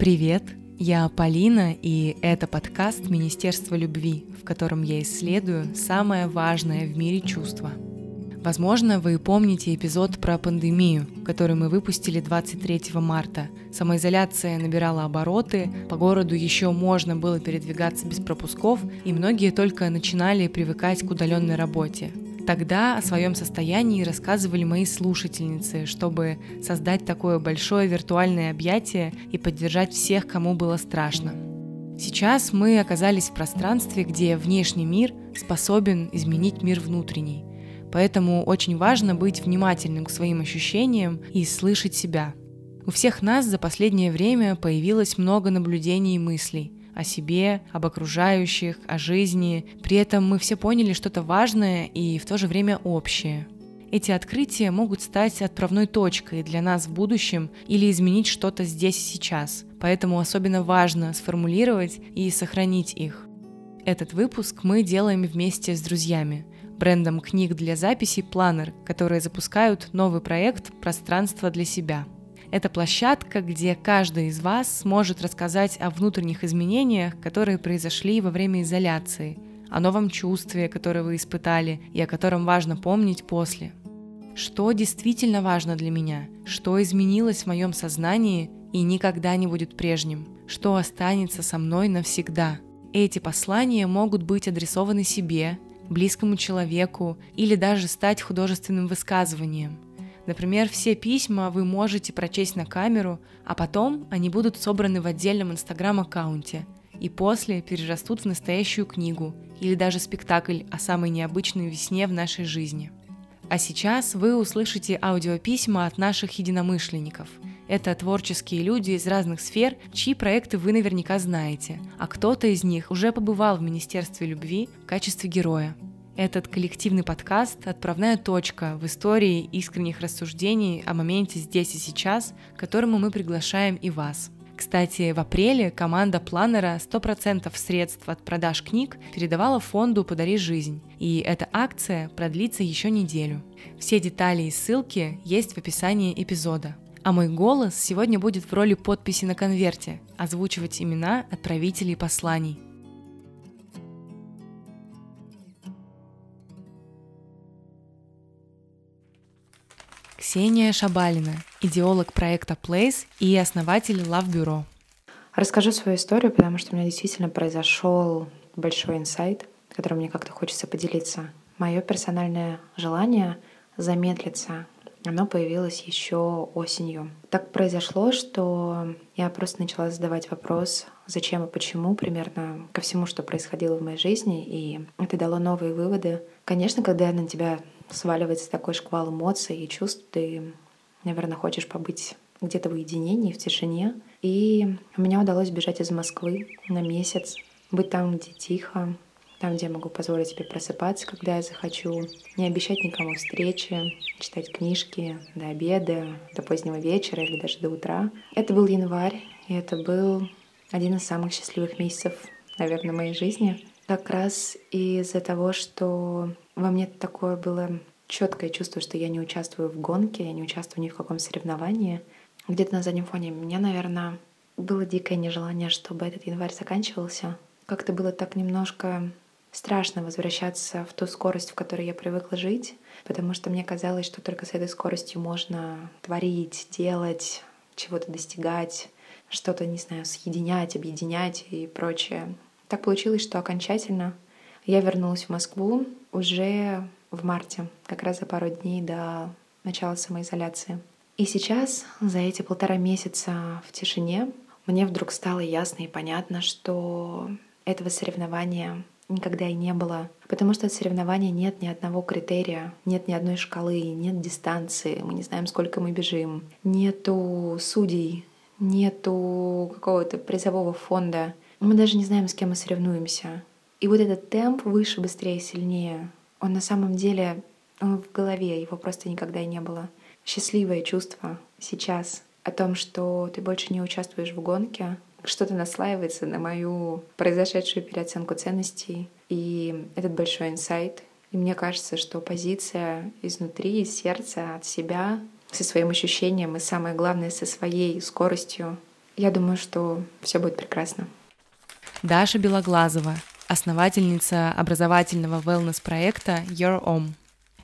Привет, я Полина, и это подкаст Министерства любви, в котором я исследую самое важное в мире чувство. Возможно, вы помните эпизод про пандемию, который мы выпустили 23 марта. Самоизоляция набирала обороты, по городу еще можно было передвигаться без пропусков, и многие только начинали привыкать к удаленной работе. Тогда о своем состоянии рассказывали мои слушательницы, чтобы создать такое большое виртуальное объятие и поддержать всех, кому было страшно. Сейчас мы оказались в пространстве, где внешний мир способен изменить мир внутренний. Поэтому очень важно быть внимательным к своим ощущениям и слышать себя. У всех нас за последнее время появилось много наблюдений и мыслей о себе, об окружающих, о жизни. При этом мы все поняли что-то важное и в то же время общее. Эти открытия могут стать отправной точкой для нас в будущем или изменить что-то здесь и сейчас. Поэтому особенно важно сформулировать и сохранить их. Этот выпуск мы делаем вместе с друзьями, брендом книг для записи Planner, которые запускают новый проект «Пространство для себя». Это площадка, где каждый из вас сможет рассказать о внутренних изменениях, которые произошли во время изоляции, о новом чувстве, которое вы испытали и о котором важно помнить после. Что действительно важно для меня, что изменилось в моем сознании и никогда не будет прежним, что останется со мной навсегда. Эти послания могут быть адресованы себе, близкому человеку или даже стать художественным высказыванием – Например, все письма вы можете прочесть на камеру, а потом они будут собраны в отдельном инстаграм-аккаунте и после перерастут в настоящую книгу или даже спектакль о самой необычной весне в нашей жизни. А сейчас вы услышите аудиописьма от наших единомышленников. Это творческие люди из разных сфер, чьи проекты вы наверняка знаете, а кто-то из них уже побывал в Министерстве любви в качестве героя. Этот коллективный подкаст – отправная точка в истории искренних рассуждений о моменте здесь и сейчас, к которому мы приглашаем и вас. Кстати, в апреле команда планера 100% средств от продаж книг передавала фонду «Подари жизнь», и эта акция продлится еще неделю. Все детали и ссылки есть в описании эпизода. А мой голос сегодня будет в роли подписи на конверте, озвучивать имена отправителей посланий – Ксения Шабалина, идеолог проекта Place и основатель Love Bureau. Расскажу свою историю, потому что у меня действительно произошел большой инсайт, которым мне как-то хочется поделиться. Мое персональное желание замедлиться, оно появилось еще осенью. Так произошло, что я просто начала задавать вопрос, зачем и почему примерно ко всему, что происходило в моей жизни, и это дало новые выводы. Конечно, когда на тебя сваливается такой шквал эмоций и чувств, ты, наверное, хочешь побыть где-то в уединении, в тишине. И меня удалось бежать из Москвы на месяц, быть там, где тихо, там, где я могу позволить себе просыпаться, когда я захочу, не обещать никому встречи, читать книжки до обеда, до позднего вечера или даже до утра. Это был январь, и это был один из самых счастливых месяцев, наверное, моей жизни. Как раз из-за того, что во мне такое было четкое чувство, что я не участвую в гонке, я не участвую ни в каком соревновании. Где-то на заднем фоне меня, наверное, было дикое нежелание, чтобы этот январь заканчивался. Как-то было так немножко страшно возвращаться в ту скорость, в которой я привыкла жить, потому что мне казалось, что только с этой скоростью можно творить, делать, чего-то достигать, что-то, не знаю, съединять, объединять и прочее. Так получилось, что окончательно я вернулась в Москву уже в марте, как раз за пару дней до начала самоизоляции. И сейчас, за эти полтора месяца в тишине, мне вдруг стало ясно и понятно, что этого соревнования никогда и не было. Потому что от соревнования нет ни одного критерия, нет ни одной шкалы, нет дистанции, мы не знаем, сколько мы бежим, нету судей, нету какого-то призового фонда. Мы даже не знаем, с кем мы соревнуемся. И вот этот темп выше, быстрее, сильнее, он на самом деле он в голове, его просто никогда и не было. Счастливое чувство сейчас о том, что ты больше не участвуешь в гонке, что-то наслаивается на мою произошедшую переоценку ценностей. И этот большой инсайт. И мне кажется, что позиция изнутри, из сердца, от себя, со своим ощущением и самое главное, со своей скоростью Я думаю, что все будет прекрасно. Даша Белоглазова, основательница образовательного wellness-проекта Your Om.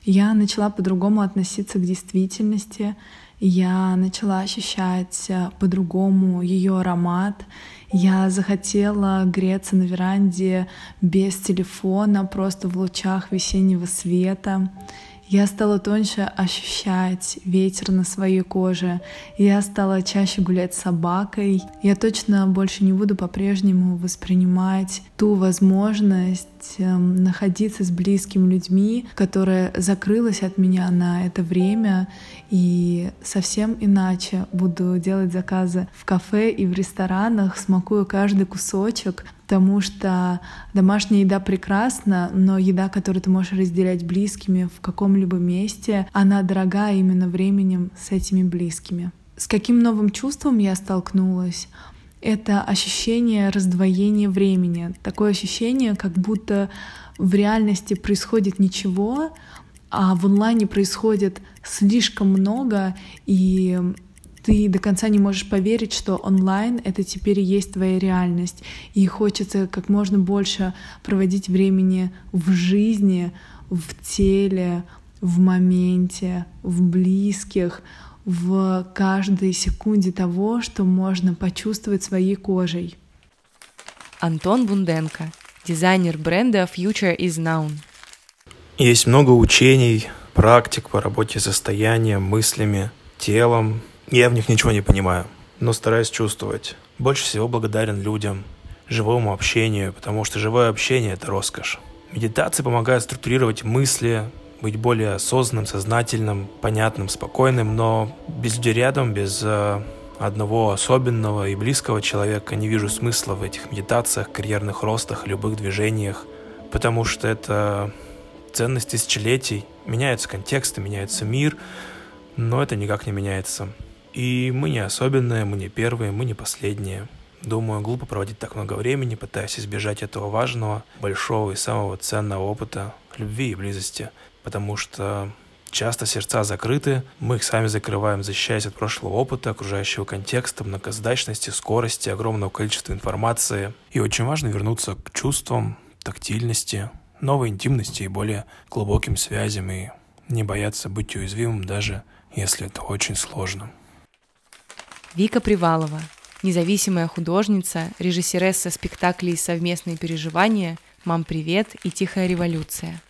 Я начала по-другому относиться к действительности, я начала ощущать э, по-другому ее аромат. Я захотела греться на веранде без телефона, просто в лучах весеннего света. Я стала тоньше ощущать ветер на своей коже. Я стала чаще гулять с собакой. Я точно больше не буду по-прежнему воспринимать ту возможность эм, находиться с близкими людьми, которая закрылась от меня на это время. И совсем иначе буду делать заказы в кафе и в ресторанах, смакую каждый кусочек, потому что домашняя еда прекрасна, но еда, которую ты можешь разделять близкими в каком-либо месте, она дорога именно временем с этими близкими. С каким новым чувством я столкнулась? Это ощущение раздвоения времени. Такое ощущение, как будто в реальности происходит ничего, а в онлайне происходит слишком много, и ты до конца не можешь поверить, что онлайн — это теперь и есть твоя реальность. И хочется как можно больше проводить времени в жизни, в теле, в моменте, в близких, в каждой секунде того, что можно почувствовать своей кожей. Антон Бунденко, дизайнер бренда Future is Noun. Есть много учений, практик по работе с состоянием, мыслями, телом, я в них ничего не понимаю, но стараюсь чувствовать. Больше всего благодарен людям, живому общению, потому что живое общение – это роскошь. Медитация помогает структурировать мысли, быть более осознанным, сознательным, понятным, спокойным, но без людей рядом, без э, одного особенного и близкого человека не вижу смысла в этих медитациях, карьерных ростах, любых движениях, потому что это ценность тысячелетий. Меняются контексты, меняется мир, но это никак не меняется и мы не особенные, мы не первые, мы не последние. Думаю, глупо проводить так много времени, пытаясь избежать этого важного, большого и самого ценного опыта любви и близости, потому что часто сердца закрыты, мы их сами закрываем, защищаясь от прошлого опыта, окружающего контекста, многозадачности, скорости, огромного количества информации. И очень важно вернуться к чувствам, тактильности, новой интимности и более глубоким связям, и не бояться быть уязвимым, даже если это очень сложно. Вика Привалова, независимая художница, режиссересса спектаклей «Совместные переживания», «Мам, привет» и «Тихая революция».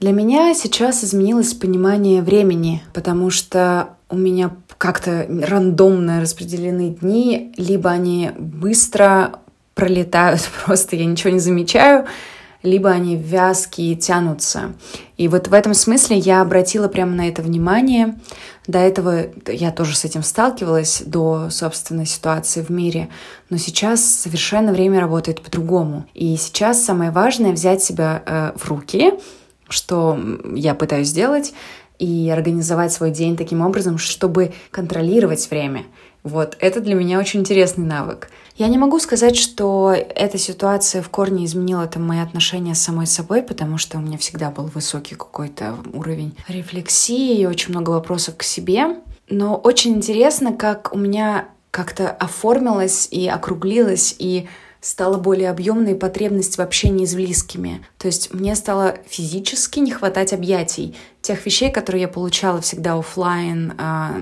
Для меня сейчас изменилось понимание времени, потому что у меня как-то рандомно распределены дни, либо они быстро пролетают, просто я ничего не замечаю, либо они вязкие, тянутся. И вот в этом смысле я обратила прямо на это внимание. До этого я тоже с этим сталкивалась, до собственной ситуации в мире. Но сейчас совершенно время работает по-другому. И сейчас самое важное взять себя э, в руки, что я пытаюсь сделать, и организовать свой день таким образом, чтобы контролировать время. Вот, это для меня очень интересный навык. Я не могу сказать, что эта ситуация в корне изменила там мои отношения с самой собой, потому что у меня всегда был высокий какой-то уровень рефлексии и очень много вопросов к себе. Но очень интересно, как у меня как-то оформилась и округлилась и стала более объемной потребность в общении с близкими. То есть мне стало физически не хватать объятий, тех вещей, которые я получала всегда офлайн, а,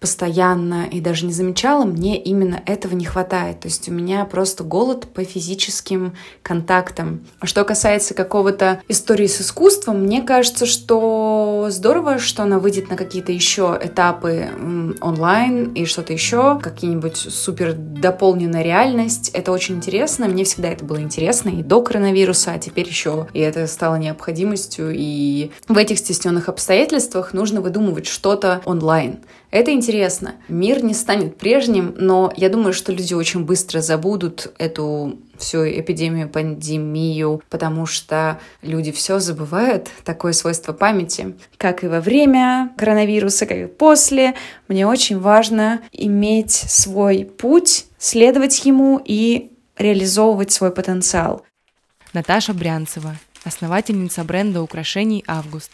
постоянно и даже не замечала, мне именно этого не хватает. То есть у меня просто голод по физическим контактам. А что касается какого-то истории с искусством, мне кажется, что здорово, что она выйдет на какие-то еще этапы онлайн и что-то еще, какие-нибудь супер дополненная реальность. Это очень интересно. Мне всегда это было интересно и до коронавируса, а теперь еще и это стало необходимостью. И в этих стесненных обстоятельствах нужно выдумывать что-то онлайн. Это интересно. Мир не станет прежним, но я думаю, что люди очень быстро забудут эту всю эпидемию, пандемию, потому что люди все забывают, такое свойство памяти. Как и во время коронавируса, как и после, мне очень важно иметь свой путь, следовать ему и реализовывать свой потенциал. Наташа Брянцева, основательница бренда украшений «Август».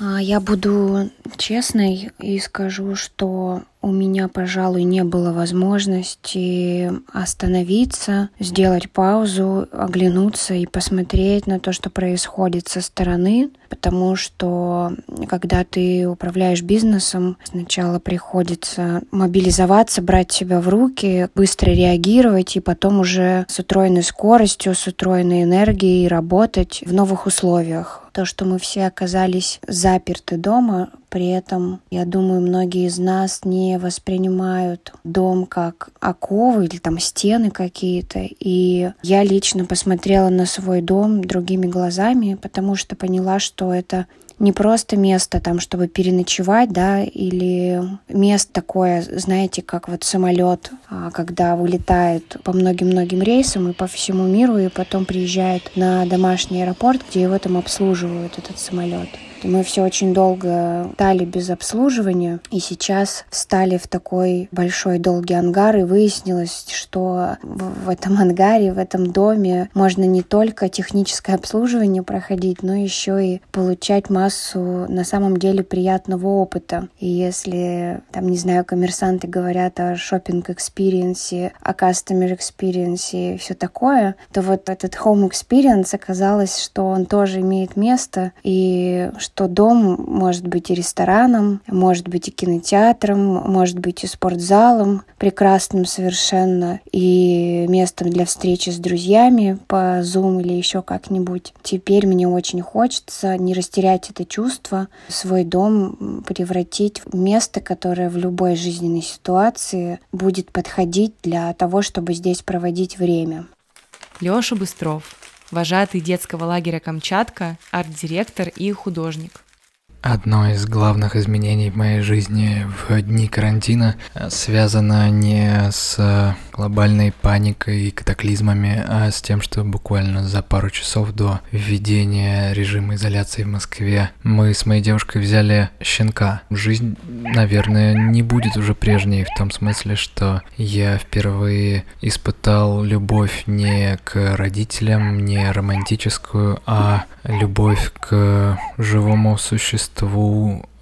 А, я буду честной и скажу, что у меня, пожалуй, не было возможности остановиться, сделать паузу, оглянуться и посмотреть на то, что происходит со стороны, потому что когда ты управляешь бизнесом, сначала приходится мобилизоваться, брать себя в руки, быстро реагировать и потом уже с утроенной скоростью, с утроенной энергией работать в новых условиях. То, что мы все оказались заперты дома, при этом, я думаю, многие из нас не воспринимают дом как оковы или там стены какие-то. И я лично посмотрела на свой дом другими глазами, потому что поняла, что это не просто место там, чтобы переночевать, да, или место такое, знаете, как вот самолет, а, когда вылетает по многим-многим рейсам и по всему миру, и потом приезжает на домашний аэропорт, где его там обслуживают, этот самолет. Мы все очень долго стали без обслуживания, и сейчас стали в такой большой долгий ангар, и выяснилось, что в этом ангаре, в этом доме можно не только техническое обслуживание проходить, но еще и получать массу на самом деле приятного опыта. И если, там, не знаю, коммерсанты говорят о шопинг experience е о customer experience и все такое, то вот этот home experience оказалось, что он тоже имеет место, и что что дом может быть и рестораном, может быть и кинотеатром, может быть и спортзалом, прекрасным совершенно, и местом для встречи с друзьями по Zoom или еще как-нибудь. Теперь мне очень хочется не растерять это чувство, свой дом превратить в место, которое в любой жизненной ситуации будет подходить для того, чтобы здесь проводить время. Лёша Быстров, вожатый детского лагеря «Камчатка», арт-директор и художник. Одно из главных изменений в моей жизни в дни карантина связано не с глобальной паникой и катаклизмами, а с тем, что буквально за пару часов до введения режима изоляции в Москве мы с моей девушкой взяли щенка. Жизнь, наверное, не будет уже прежней в том смысле, что я впервые испытал любовь не к родителям, не романтическую, а любовь к живому существу,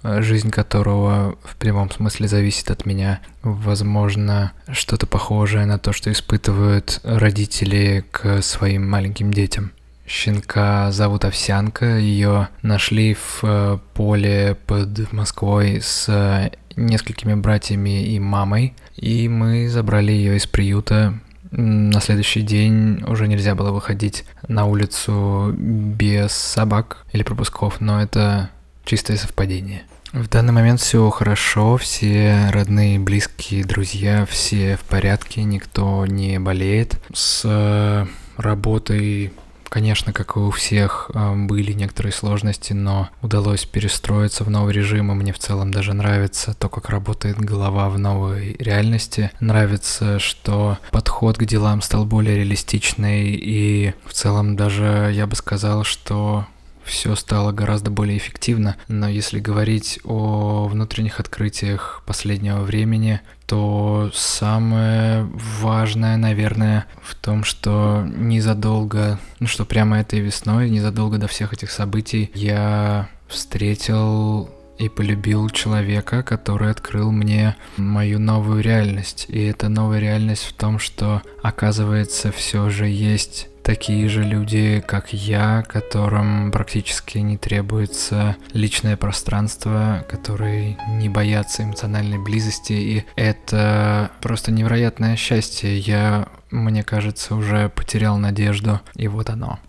жизнь которого в прямом смысле зависит от меня. Возможно, что-то похожее на то, что испытывают родители к своим маленьким детям. Щенка зовут Овсянка, ее нашли в э, поле под Москвой с несколькими братьями и мамой, и мы забрали ее из приюта на следующий день уже нельзя было выходить на улицу без собак или пропусков, но это чистое совпадение. В данный момент все хорошо, все родные, близкие, друзья, все в порядке, никто не болеет. С работой Конечно, как и у всех, а, были некоторые сложности, но удалось перестроиться в новый режим, и мне в целом даже нравится то, как работает голова в новой реальности. Нравится, что подход к делам стал более реалистичный, и в целом даже я бы сказал, что все стало гораздо более эффективно. Но если говорить о внутренних открытиях последнего времени, то самое важное, наверное, в том, что незадолго, ну что прямо этой весной, незадолго до всех этих событий я встретил и полюбил человека, который открыл мне мою новую реальность. И эта новая реальность в том, что оказывается все же есть такие же люди, как я, которым практически не требуется личное пространство, которые не боятся эмоциональной близости, и это просто невероятное счастье. Я, мне кажется, уже потерял надежду, и вот оно.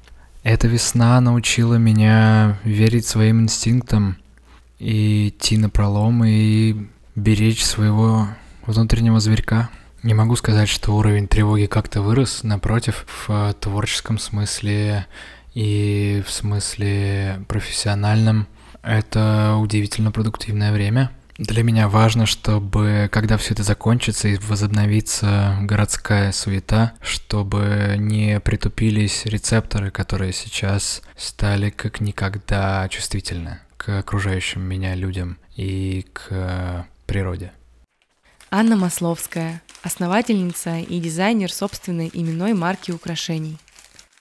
Эта весна научила меня верить своим инстинктам и идти на пролом и беречь своего внутреннего зверька. Не могу сказать, что уровень тревоги как-то вырос, напротив, в творческом смысле и в смысле профессиональном. Это удивительно продуктивное время. Для меня важно, чтобы, когда все это закончится и возобновится городская суета, чтобы не притупились рецепторы, которые сейчас стали как никогда чувствительны к окружающим меня людям и к природе. Анна Масловская, основательница и дизайнер собственной именной марки украшений.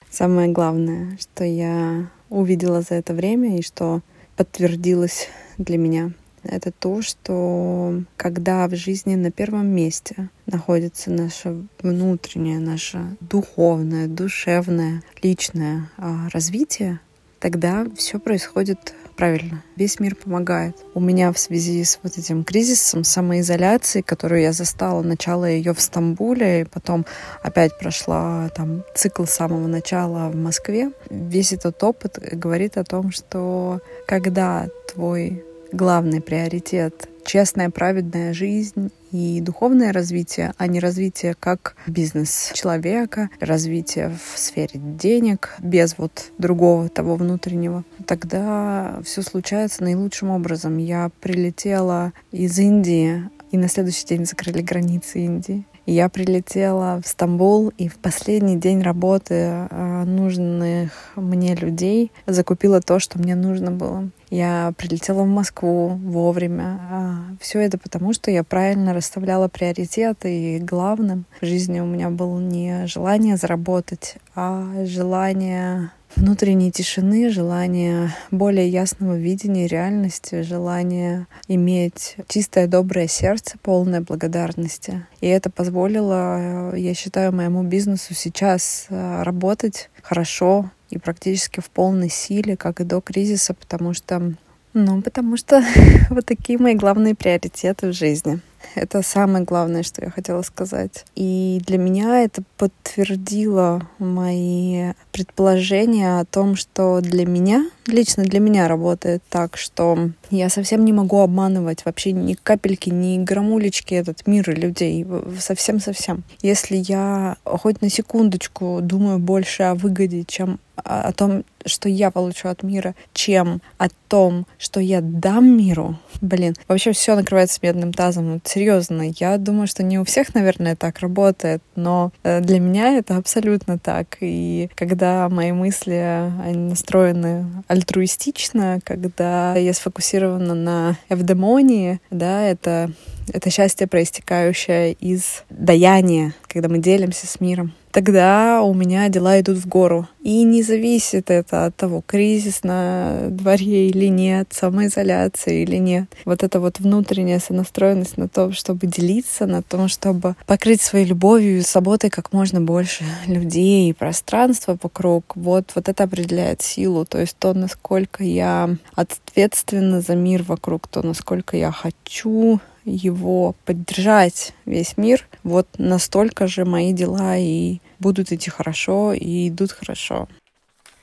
Самое главное, что я увидела за это время и что подтвердилось для меня, это то, что когда в жизни на первом месте находится наше внутреннее, наше духовное, душевное, личное а, развитие, тогда все происходит правильно. Весь мир помогает. У меня в связи с вот этим кризисом самоизоляции, которую я застала, начало ее в Стамбуле, и потом опять прошла там цикл самого начала в Москве, весь этот опыт говорит о том, что когда твой главный приоритет честная, праведная жизнь и духовное развитие, а не развитие как бизнес человека, развитие в сфере денег, без вот другого того внутреннего, тогда все случается наилучшим образом. Я прилетела из Индии, и на следующий день закрыли границы Индии. Я прилетела в Стамбул и в последний день работы э, нужных мне людей закупила то, что мне нужно было. Я прилетела в Москву вовремя. А Все это потому, что я правильно расставляла приоритеты. И главным в жизни у меня было не желание заработать, а желание внутренней тишины, желание более ясного видения реальности, желание иметь чистое доброе сердце, полное благодарности. И это позволило, я считаю, моему бизнесу сейчас э, работать хорошо и практически в полной силе, как и до кризиса, потому что ну, потому что вот такие мои главные приоритеты в жизни. Это самое главное, что я хотела сказать. И для меня это подтвердило мои предположения о том, что для меня, лично для меня работает так, что я совсем не могу обманывать вообще ни капельки, ни грамулечки этот мир и людей. Совсем-совсем. Если я хоть на секундочку думаю больше о выгоде, чем о том, что я получу от мира, чем о том, что я дам миру, блин, вообще все накрывается медным тазом. Вот серьезно, я думаю, что не у всех, наверное, так работает, но э, для меня это абсолютно так. И когда мои мысли, они настроены альтруистично, когда я сфокусирована на эвдемонии, да, это, это счастье, проистекающее из даяния, когда мы делимся с миром, тогда у меня дела идут в гору. И не зависит это от того, кризис на дворе или нет, самоизоляция или нет. Вот эта вот внутренняя сонастроенность на том, чтобы делиться, на том, чтобы покрыть своей любовью и заботой как можно больше людей и пространства вокруг, вот, вот это определяет силу. То есть то, насколько я ответственна за мир вокруг, то, насколько я хочу его поддержать весь мир, вот настолько же мои дела и будут идти хорошо, и идут хорошо.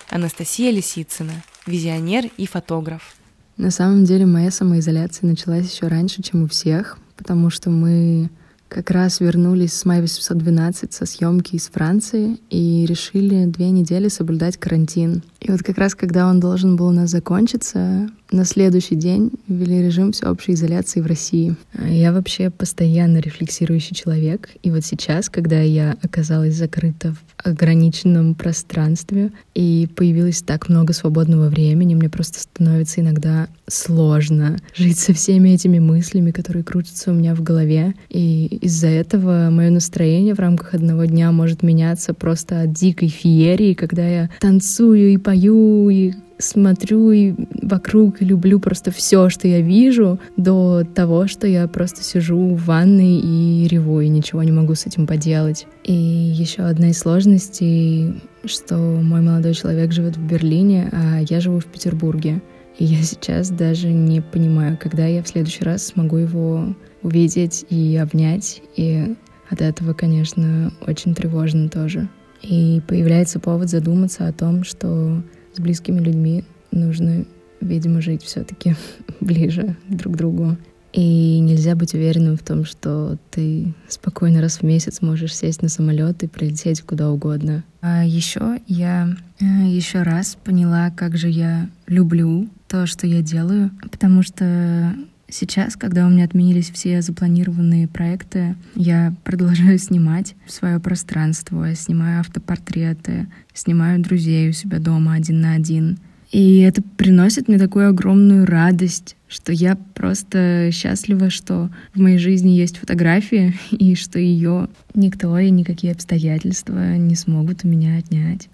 Анастасия Лисицына, визионер и фотограф. На самом деле моя самоизоляция началась еще раньше, чем у всех, потому что мы как раз вернулись с мая 812 со съемки из Франции и решили две недели соблюдать карантин. И вот как раз когда он должен был у нас закончиться, на следующий день ввели режим всеобщей изоляции в России. Я вообще постоянно рефлексирующий человек, и вот сейчас, когда я оказалась закрыта в ограниченном пространстве и появилось так много свободного времени, мне просто становится иногда сложно жить со всеми этими мыслями, которые крутятся у меня в голове. И из-за этого мое настроение в рамках одного дня может меняться просто от дикой феерии, когда я танцую и пою, и смотрю и вокруг и люблю просто все, что я вижу, до того, что я просто сижу в ванной и реву, и ничего не могу с этим поделать. И еще одна из сложностей, что мой молодой человек живет в Берлине, а я живу в Петербурге. И я сейчас даже не понимаю, когда я в следующий раз смогу его увидеть и обнять. И от этого, конечно, очень тревожно тоже. И появляется повод задуматься о том, что с близкими людьми нужно, видимо, жить все-таки ближе друг к другу. И нельзя быть уверенным в том, что ты спокойно раз в месяц можешь сесть на самолет и прилететь куда угодно. А еще я э, еще раз поняла, как же я люблю то, что я делаю, потому что Сейчас, когда у меня отменились все запланированные проекты, я продолжаю снимать свое пространство, снимаю автопортреты, снимаю друзей у себя дома один на один. И это приносит мне такую огромную радость, что я просто счастлива, что в моей жизни есть фотография, и что ее никто и никакие обстоятельства не смогут у меня отнять.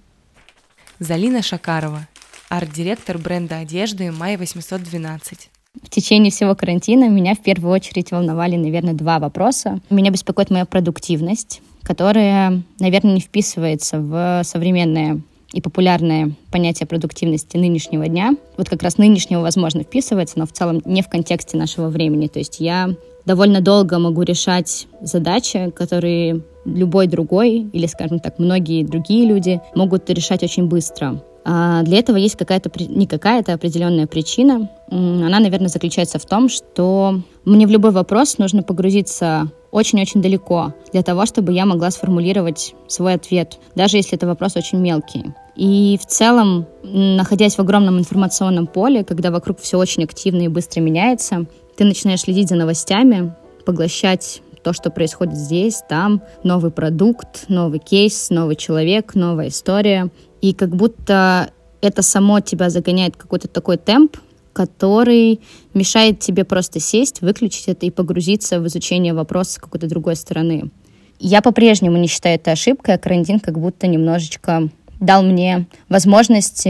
Залина Шакарова, арт-директор бренда одежды «Май 812». В течение всего карантина меня в первую очередь волновали, наверное, два вопроса. Меня беспокоит моя продуктивность, которая, наверное, не вписывается в современное и популярное понятие продуктивности нынешнего дня. Вот как раз нынешнего, возможно, вписывается, но в целом не в контексте нашего времени. То есть я довольно долго могу решать задачи, которые любой другой или, скажем так, многие другие люди могут решать очень быстро. А для этого есть какая-то, не какая-то определенная причина. Она, наверное, заключается в том, что мне в любой вопрос нужно погрузиться очень-очень далеко для того, чтобы я могла сформулировать свой ответ, даже если это вопрос очень мелкий. И в целом, находясь в огромном информационном поле, когда вокруг все очень активно и быстро меняется, ты начинаешь следить за новостями, поглощать то, что происходит здесь, там, новый продукт, новый кейс, новый человек, новая история. И как будто это само тебя загоняет какой-то такой темп, который мешает тебе просто сесть, выключить это и погрузиться в изучение вопроса с какой-то другой стороны. Я по-прежнему не считаю это ошибкой, а карантин как будто немножечко дал мне возможность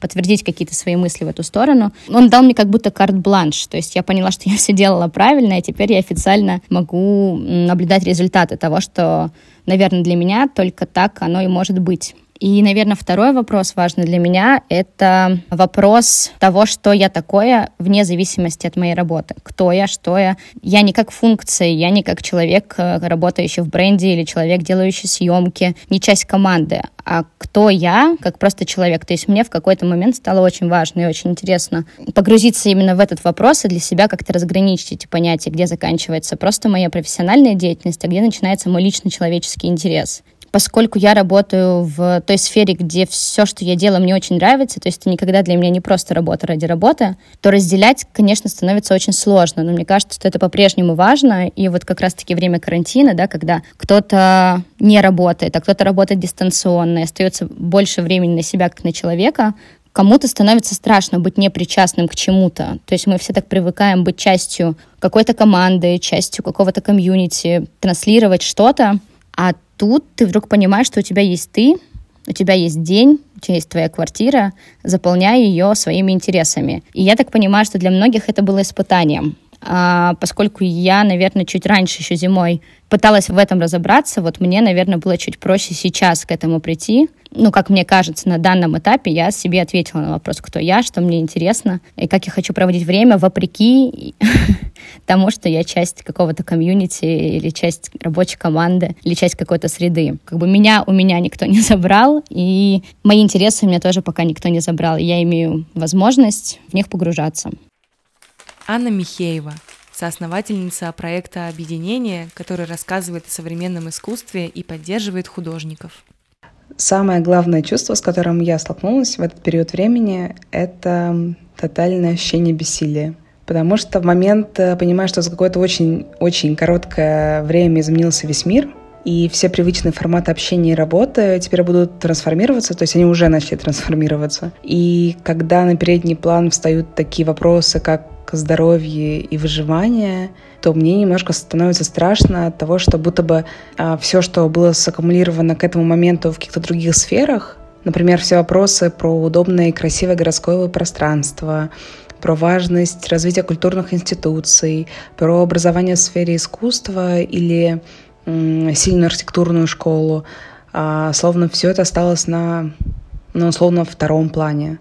подтвердить какие-то свои мысли в эту сторону. Он дал мне как будто карт-бланш, то есть я поняла, что я все делала правильно, и теперь я официально могу наблюдать результаты того, что, наверное, для меня только так оно и может быть. И, наверное, второй вопрос важный для меня — это вопрос того, что я такое вне зависимости от моей работы. Кто я, что я. Я не как функция, я не как человек, э, работающий в бренде или человек, делающий съемки, не часть команды, а кто я, как просто человек. То есть мне в какой-то момент стало очень важно и очень интересно погрузиться именно в этот вопрос и для себя как-то разграничить эти понятия, где заканчивается просто моя профессиональная деятельность, а где начинается мой личный человеческий интерес поскольку я работаю в той сфере, где все, что я делаю, мне очень нравится, то есть это никогда для меня не просто работа ради работы, то разделять, конечно, становится очень сложно. Но мне кажется, что это по-прежнему важно. И вот как раз-таки время карантина, да, когда кто-то не работает, а кто-то работает дистанционно, и остается больше времени на себя, как на человека, кому-то становится страшно быть непричастным к чему-то. То есть мы все так привыкаем быть частью какой-то команды, частью какого-то комьюнити, транслировать что-то, а тут ты вдруг понимаешь, что у тебя есть ты, у тебя есть день, у тебя есть твоя квартира, заполняй ее своими интересами. И я так понимаю, что для многих это было испытанием. А, поскольку я, наверное, чуть раньше, еще зимой, пыталась в этом разобраться, вот мне, наверное, было чуть проще сейчас к этому прийти. Ну, как мне кажется, на данном этапе я себе ответила на вопрос, кто я, что мне интересно, и как я хочу проводить время, вопреки тому, что я часть какого-то комьюнити или часть рабочей команды, или часть какой-то среды. Как бы меня у меня никто не забрал, и мои интересы у меня тоже пока никто не забрал, я имею возможность в них погружаться. Анна Михеева, соосновательница проекта «Объединение», который рассказывает о современном искусстве и поддерживает художников. Самое главное чувство, с которым я столкнулась в этот период времени, это тотальное ощущение бессилия. Потому что в момент э, понимаешь, что за какое-то очень-очень короткое время изменился весь мир, и все привычные форматы общения и работы теперь будут трансформироваться, то есть они уже начали трансформироваться. И когда на передний план встают такие вопросы, как здоровье и выживание, то мне немножко становится страшно от того, что будто бы а, все, что было саккумулировано к этому моменту в каких-то других сферах, например, все вопросы про удобное и красивое городское пространство, про важность развития культурных институций, про образование в сфере искусства или сильную архитектурную школу, а, словно все это осталось на, ну, условно, втором плане.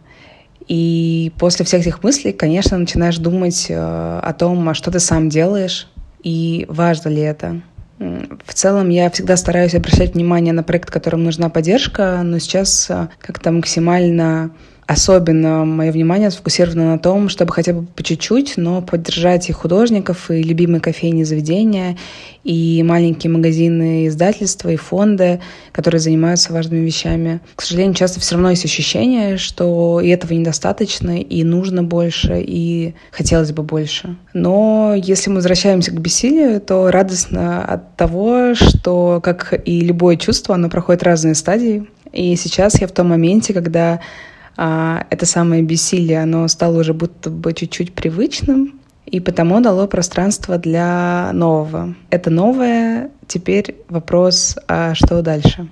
И после всех этих мыслей, конечно, начинаешь думать э, о том, а что ты сам делаешь и важно ли это. В целом я всегда стараюсь обращать внимание на проект, которым нужна поддержка, но сейчас э, как-то максимально Особенно мое внимание сфокусировано на том, чтобы хотя бы по чуть-чуть, но поддержать и художников, и любимые кофейни заведения, и маленькие магазины, издательства, и фонды, которые занимаются важными вещами. К сожалению, часто все равно есть ощущение, что и этого недостаточно, и нужно больше, и хотелось бы больше. Но если мы возвращаемся к бессилию, то радостно от того, что, как и любое чувство, оно проходит разные стадии. И сейчас я в том моменте, когда это самое бессилие, оно стало уже будто бы чуть-чуть привычным, и потому дало пространство для нового. Это новое, теперь вопрос, а что дальше?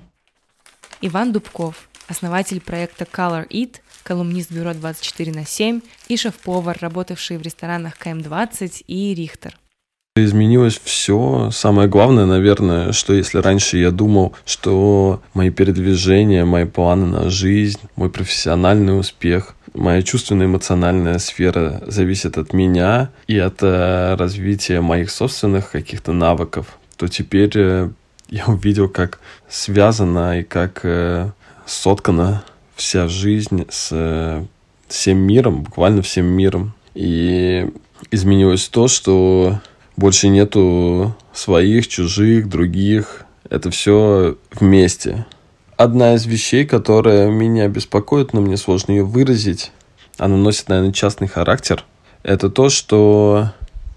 Иван Дубков, основатель проекта Color It, колумнист бюро 24 на 7 и шеф-повар, работавший в ресторанах КМ-20 и Рихтер. Изменилось все. Самое главное, наверное, что если раньше я думал, что мои передвижения, мои планы на жизнь, мой профессиональный успех, моя чувственная эмоциональная сфера зависит от меня и от э, развития моих собственных каких-то навыков, то теперь э, я увидел, как связана и как э, соткана вся жизнь с всем миром, буквально всем миром. И изменилось то, что больше нету своих, чужих, других. Это все вместе. Одна из вещей, которая меня беспокоит, но мне сложно ее выразить, она носит, наверное, частный характер, это то, что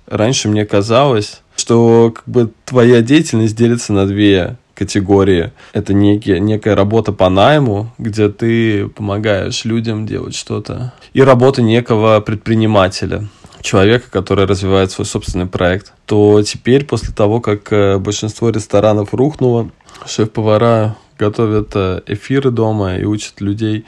раньше мне казалось, что как бы твоя деятельность делится на две категории. Это некие, некая работа по найму, где ты помогаешь людям делать что-то. И работа некого предпринимателя человека, который развивает свой собственный проект, то теперь, после того, как э, большинство ресторанов рухнуло, шеф-повара готовят э, эфиры дома и учат людей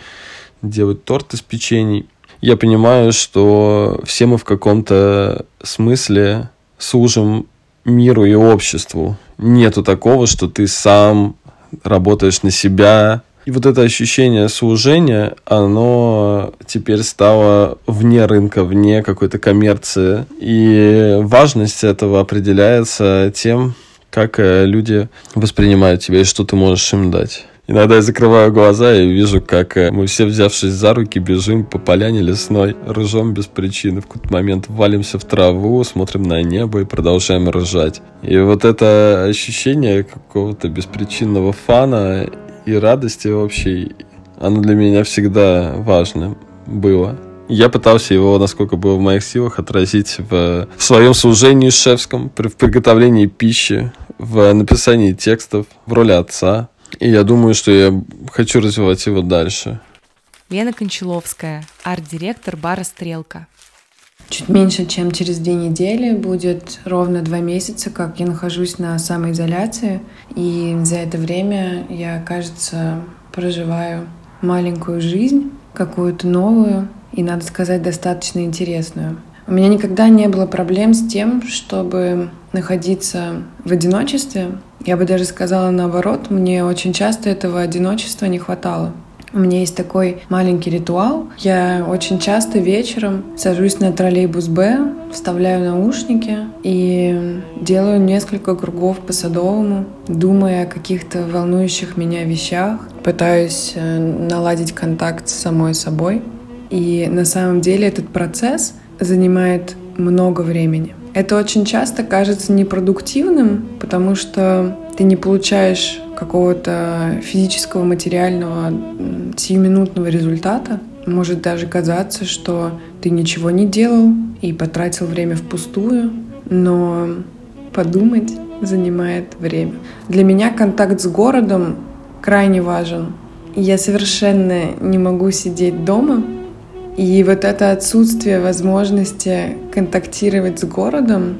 делать торт из печений. Я понимаю, что все мы в каком-то смысле служим миру и обществу. Нету такого, что ты сам работаешь на себя, и вот это ощущение служения, оно теперь стало вне рынка, вне какой-то коммерции. И важность этого определяется тем, как э, люди воспринимают тебя и что ты можешь им дать. Иногда я закрываю глаза и вижу, как э, мы все, взявшись за руки, бежим по поляне лесной, ржем без причины. В какой-то момент валимся в траву, смотрим на небо и продолжаем ржать. И вот это ощущение какого-то беспричинного фана и радости общей, оно для меня всегда важно было. Я пытался его, насколько было в моих силах, отразить в, в своем служении шефском, при, в приготовлении пищи, в написании текстов, в роли отца. И я думаю, что я хочу развивать его дальше. Лена Кончаловская, арт-директор бара «Стрелка». Чуть меньше, чем через две недели будет ровно два месяца, как я нахожусь на самоизоляции. И за это время я, кажется, проживаю маленькую жизнь, какую-то новую и, надо сказать, достаточно интересную. У меня никогда не было проблем с тем, чтобы находиться в одиночестве. Я бы даже сказала наоборот, мне очень часто этого одиночества не хватало. У меня есть такой маленький ритуал. Я очень часто вечером сажусь на троллейбус Б, вставляю наушники и делаю несколько кругов по Садовому, думая о каких-то волнующих меня вещах, пытаюсь э, наладить контакт с самой собой. И на самом деле этот процесс занимает много времени. Это очень часто кажется непродуктивным, потому что ты не получаешь какого-то физического, материального, сиюминутного результата. Может даже казаться, что ты ничего не делал и потратил время впустую, но подумать занимает время. Для меня контакт с городом крайне важен. Я совершенно не могу сидеть дома, и вот это отсутствие возможности контактировать с городом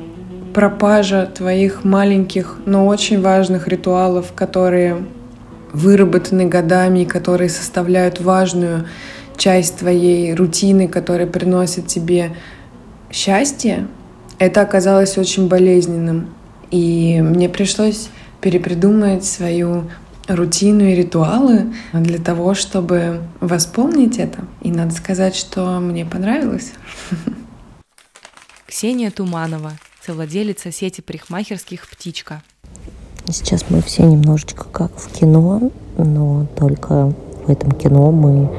пропажа твоих маленьких, но очень важных ритуалов, которые выработаны годами которые составляют важную часть твоей рутины, которая приносит тебе счастье, это оказалось очень болезненным. И мне пришлось перепридумать свою рутину и ритуалы для того, чтобы восполнить это. И надо сказать, что мне понравилось. Ксения Туманова, совладелица сети парикмахерских «Птичка». Сейчас мы все немножечко как в кино, но только в этом кино мы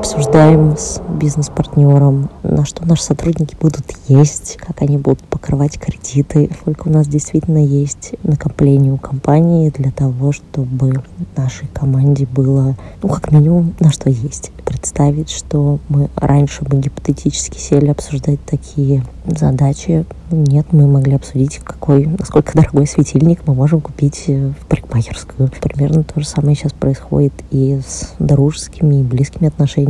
обсуждаем с бизнес-партнером, на что наши сотрудники будут есть, как они будут покрывать кредиты, сколько у нас действительно есть накопление у компании для того, чтобы нашей команде было, ну, как минимум, на что есть. Представить, что мы раньше бы гипотетически сели обсуждать такие задачи. Нет, мы могли обсудить, какой, насколько дорогой светильник мы можем купить в парикмахерскую. Примерно то же самое сейчас происходит и с дружескими и близкими отношениями,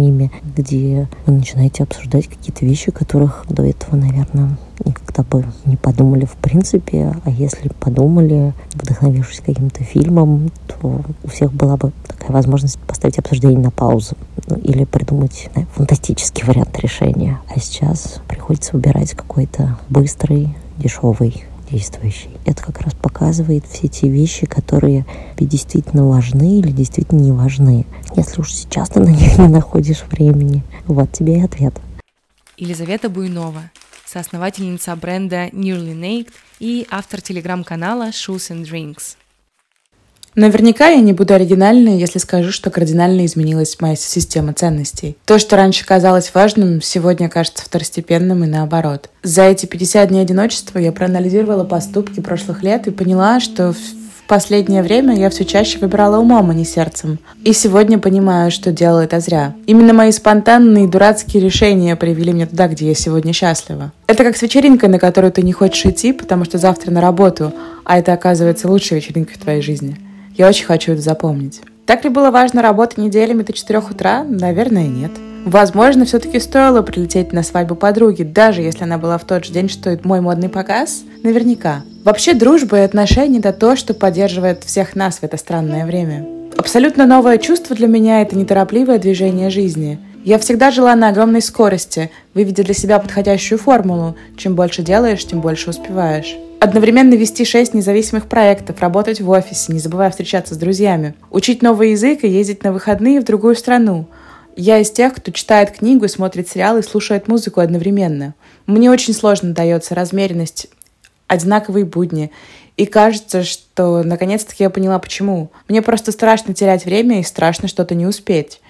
где вы начинаете обсуждать какие-то вещи, которых до этого, наверное, никогда бы не подумали в принципе, а если подумали, вдохновившись каким-то фильмом, то у всех была бы такая возможность поставить обсуждение на паузу ну, или придумать знаю, фантастический вариант решения. А сейчас приходится выбирать какой-то быстрый, дешевый действующий. Это как раз показывает все те вещи, которые действительно важны или действительно не важны. Если уж сейчас ты на них не находишь времени, вот тебе и ответ. Елизавета Буйнова, соосновательница бренда Nearly Naked и автор телеграм-канала Shoes and Drinks. Наверняка я не буду оригинальной, если скажу, что кардинально изменилась моя система ценностей. То, что раньше казалось важным, сегодня кажется второстепенным и наоборот. За эти 50 дней одиночества я проанализировала поступки прошлых лет и поняла, что в последнее время я все чаще выбирала умом, а не сердцем. И сегодня понимаю, что делала это зря. Именно мои спонтанные дурацкие решения привели меня туда, где я сегодня счастлива. Это как с вечеринкой, на которую ты не хочешь идти, потому что завтра на работу, а это оказывается лучшей вечеринкой в твоей жизни. Я очень хочу это запомнить. Так ли было важно работать неделями до 4 утра? Наверное, нет. Возможно, все-таки стоило прилететь на свадьбу подруги, даже если она была в тот же день, что и мой модный показ? Наверняка. Вообще, дружба и отношения — это то, что поддерживает всех нас в это странное время. Абсолютно новое чувство для меня — это неторопливое движение жизни. Я всегда жила на огромной скорости, выведя для себя подходящую формулу. Чем больше делаешь, тем больше успеваешь. Одновременно вести шесть независимых проектов, работать в офисе, не забывая встречаться с друзьями, учить новый язык и ездить на выходные в другую страну. Я из тех, кто читает книгу, смотрит сериалы и слушает музыку одновременно. Мне очень сложно дается размеренность, одинаковые будни. И кажется, что наконец-таки я поняла, почему. Мне просто страшно терять время и страшно что-то не успеть.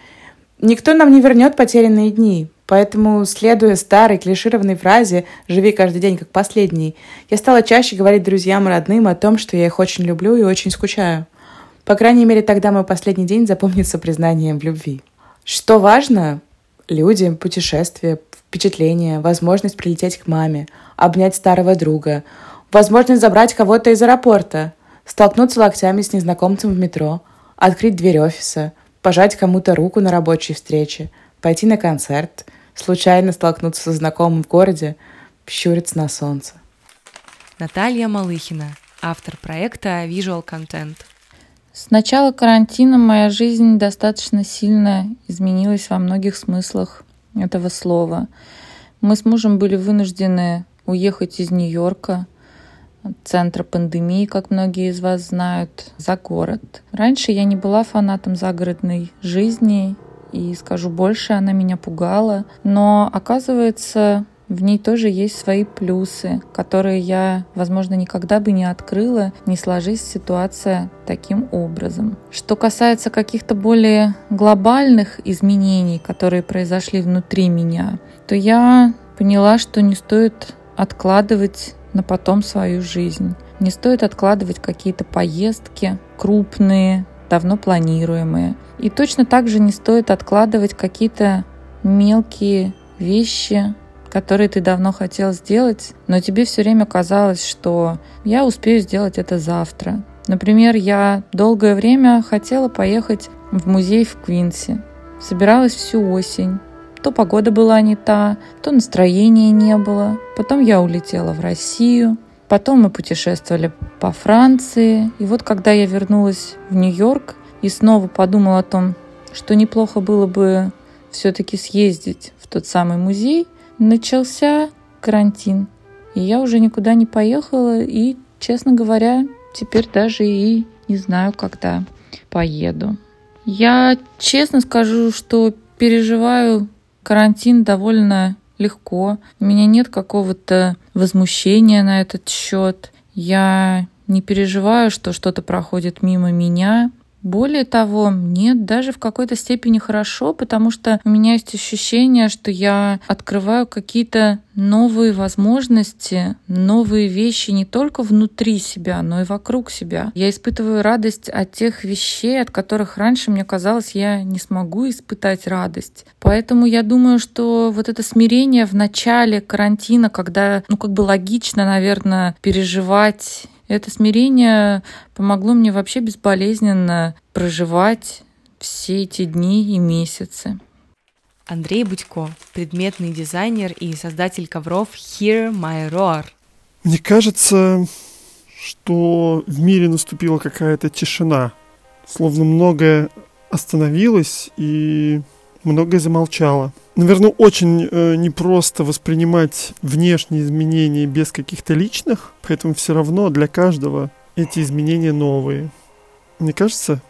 Никто нам не вернет потерянные дни. Поэтому, следуя старой клишированной фразе «живи каждый день как последний», я стала чаще говорить друзьям и родным о том, что я их очень люблю и очень скучаю. По крайней мере, тогда мой последний день запомнится признанием в любви. Что важно? Люди, путешествия, впечатления, возможность прилететь к маме, обнять старого друга, возможность забрать кого-то из аэропорта, столкнуться локтями с незнакомцем в метро, открыть дверь офиса, пожать кому-то руку на рабочей встрече, пойти на концерт – случайно столкнуться со знакомым в городе, щуриться на солнце. Наталья Малыхина, автор проекта Visual Content. С начала карантина моя жизнь достаточно сильно изменилась во многих смыслах этого слова. Мы с мужем были вынуждены уехать из Нью-Йорка, центра пандемии, как многие из вас знают, за город. Раньше я не была фанатом загородной жизни и скажу больше, она меня пугала. Но оказывается, в ней тоже есть свои плюсы, которые я, возможно, никогда бы не открыла, не сложись ситуация таким образом. Что касается каких-то более глобальных изменений, которые произошли внутри меня, то я поняла, что не стоит откладывать на потом свою жизнь. Не стоит откладывать какие-то поездки крупные, давно планируемые. И точно так же не стоит откладывать какие-то мелкие вещи, которые ты давно хотел сделать, но тебе все время казалось, что я успею сделать это завтра. Например, я долгое время хотела поехать в музей в Квинсе. Собиралась всю осень. То погода была не та, то настроения не было. Потом я улетела в Россию. Потом мы путешествовали по Франции. И вот когда я вернулась в Нью-Йорк и снова подумала о том, что неплохо было бы все-таки съездить в тот самый музей, начался карантин. И я уже никуда не поехала, и, честно говоря, теперь даже и не знаю, когда поеду. Я честно скажу, что переживаю карантин довольно легко. У меня нет какого-то возмущения на этот счет. Я не переживаю, что что-то проходит мимо меня. Более того, мне даже в какой-то степени хорошо, потому что у меня есть ощущение, что я открываю какие-то новые возможности, новые вещи не только внутри себя, но и вокруг себя. Я испытываю радость от тех вещей, от которых раньше мне казалось, я не смогу испытать радость. Поэтому я думаю, что вот это смирение в начале карантина, когда, ну, как бы логично, наверное, переживать это смирение помогло мне вообще безболезненно проживать все эти дни и месяцы. Андрей Будько, предметный дизайнер и создатель ковров Hear My Roar. Мне кажется, что в мире наступила какая-то тишина, словно многое остановилось и многое замолчало. Наверное, очень э, непросто воспринимать внешние изменения без каких-то личных, поэтому все равно для каждого эти изменения новые. Мне кажется,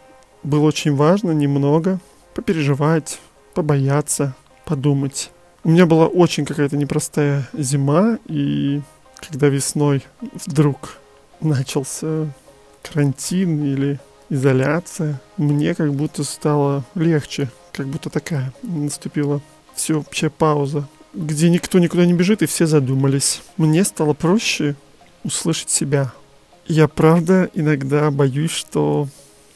было очень важно немного попереживать, побояться, подумать. У меня была очень какая-то непростая зима, и когда весной вдруг начался карантин или изоляция, мне как будто стало легче, как будто такая наступила всеобщая пауза, где никто никуда не бежит и все задумались. Мне стало проще услышать себя. Я правда иногда боюсь, что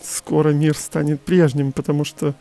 скоро мир станет прежним, потому что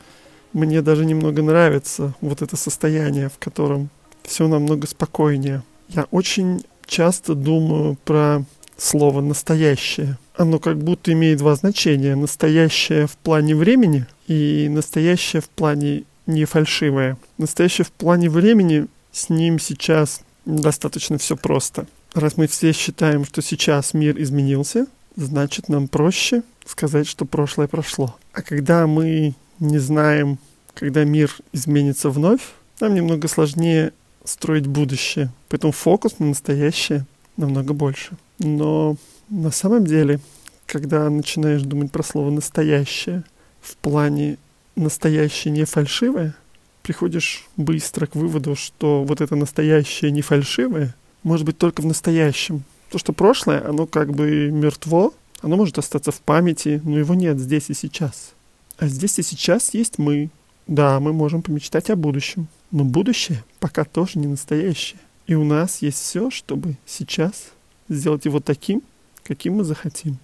мне даже немного нравится вот это состояние, в котором все намного спокойнее. Я очень часто думаю про слово «настоящее». Оно как будто имеет два значения. Настоящее в плане времени и настоящее в плане не фальшивое. Настоящее в плане времени с ним сейчас достаточно все просто. Раз мы все считаем, что сейчас мир изменился, значит нам проще сказать, что прошлое прошло. А когда мы не знаем, когда мир изменится вновь, нам немного сложнее строить будущее. Поэтому фокус на настоящее намного больше. Но на самом деле, когда начинаешь думать про слово «настоящее» в плане «настоящее не фальшивое», приходишь быстро к выводу, что вот это настоящее не фальшивое может быть только в настоящем. То, что прошлое, оно как бы мертво, оно может остаться в памяти, но его нет здесь и сейчас. А здесь и сейчас есть мы. Да, мы можем помечтать о будущем, но будущее пока тоже не настоящее. И у нас есть все, чтобы сейчас сделать его таким, каким мы захотим.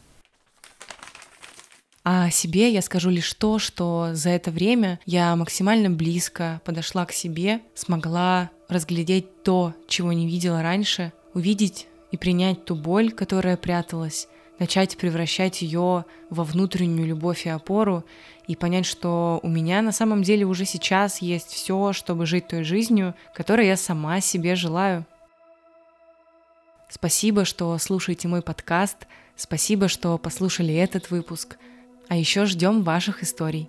О себе я скажу лишь то, что за это время я максимально близко подошла к себе, смогла разглядеть то, чего не видела раньше, увидеть и принять ту боль, которая пряталась, начать превращать ее во внутреннюю любовь и опору, и понять, что у меня на самом деле уже сейчас есть все, чтобы жить той жизнью, которой я сама себе желаю. Спасибо, что слушаете мой подкаст. Спасибо, что послушали этот выпуск. А еще ждем ваших историй.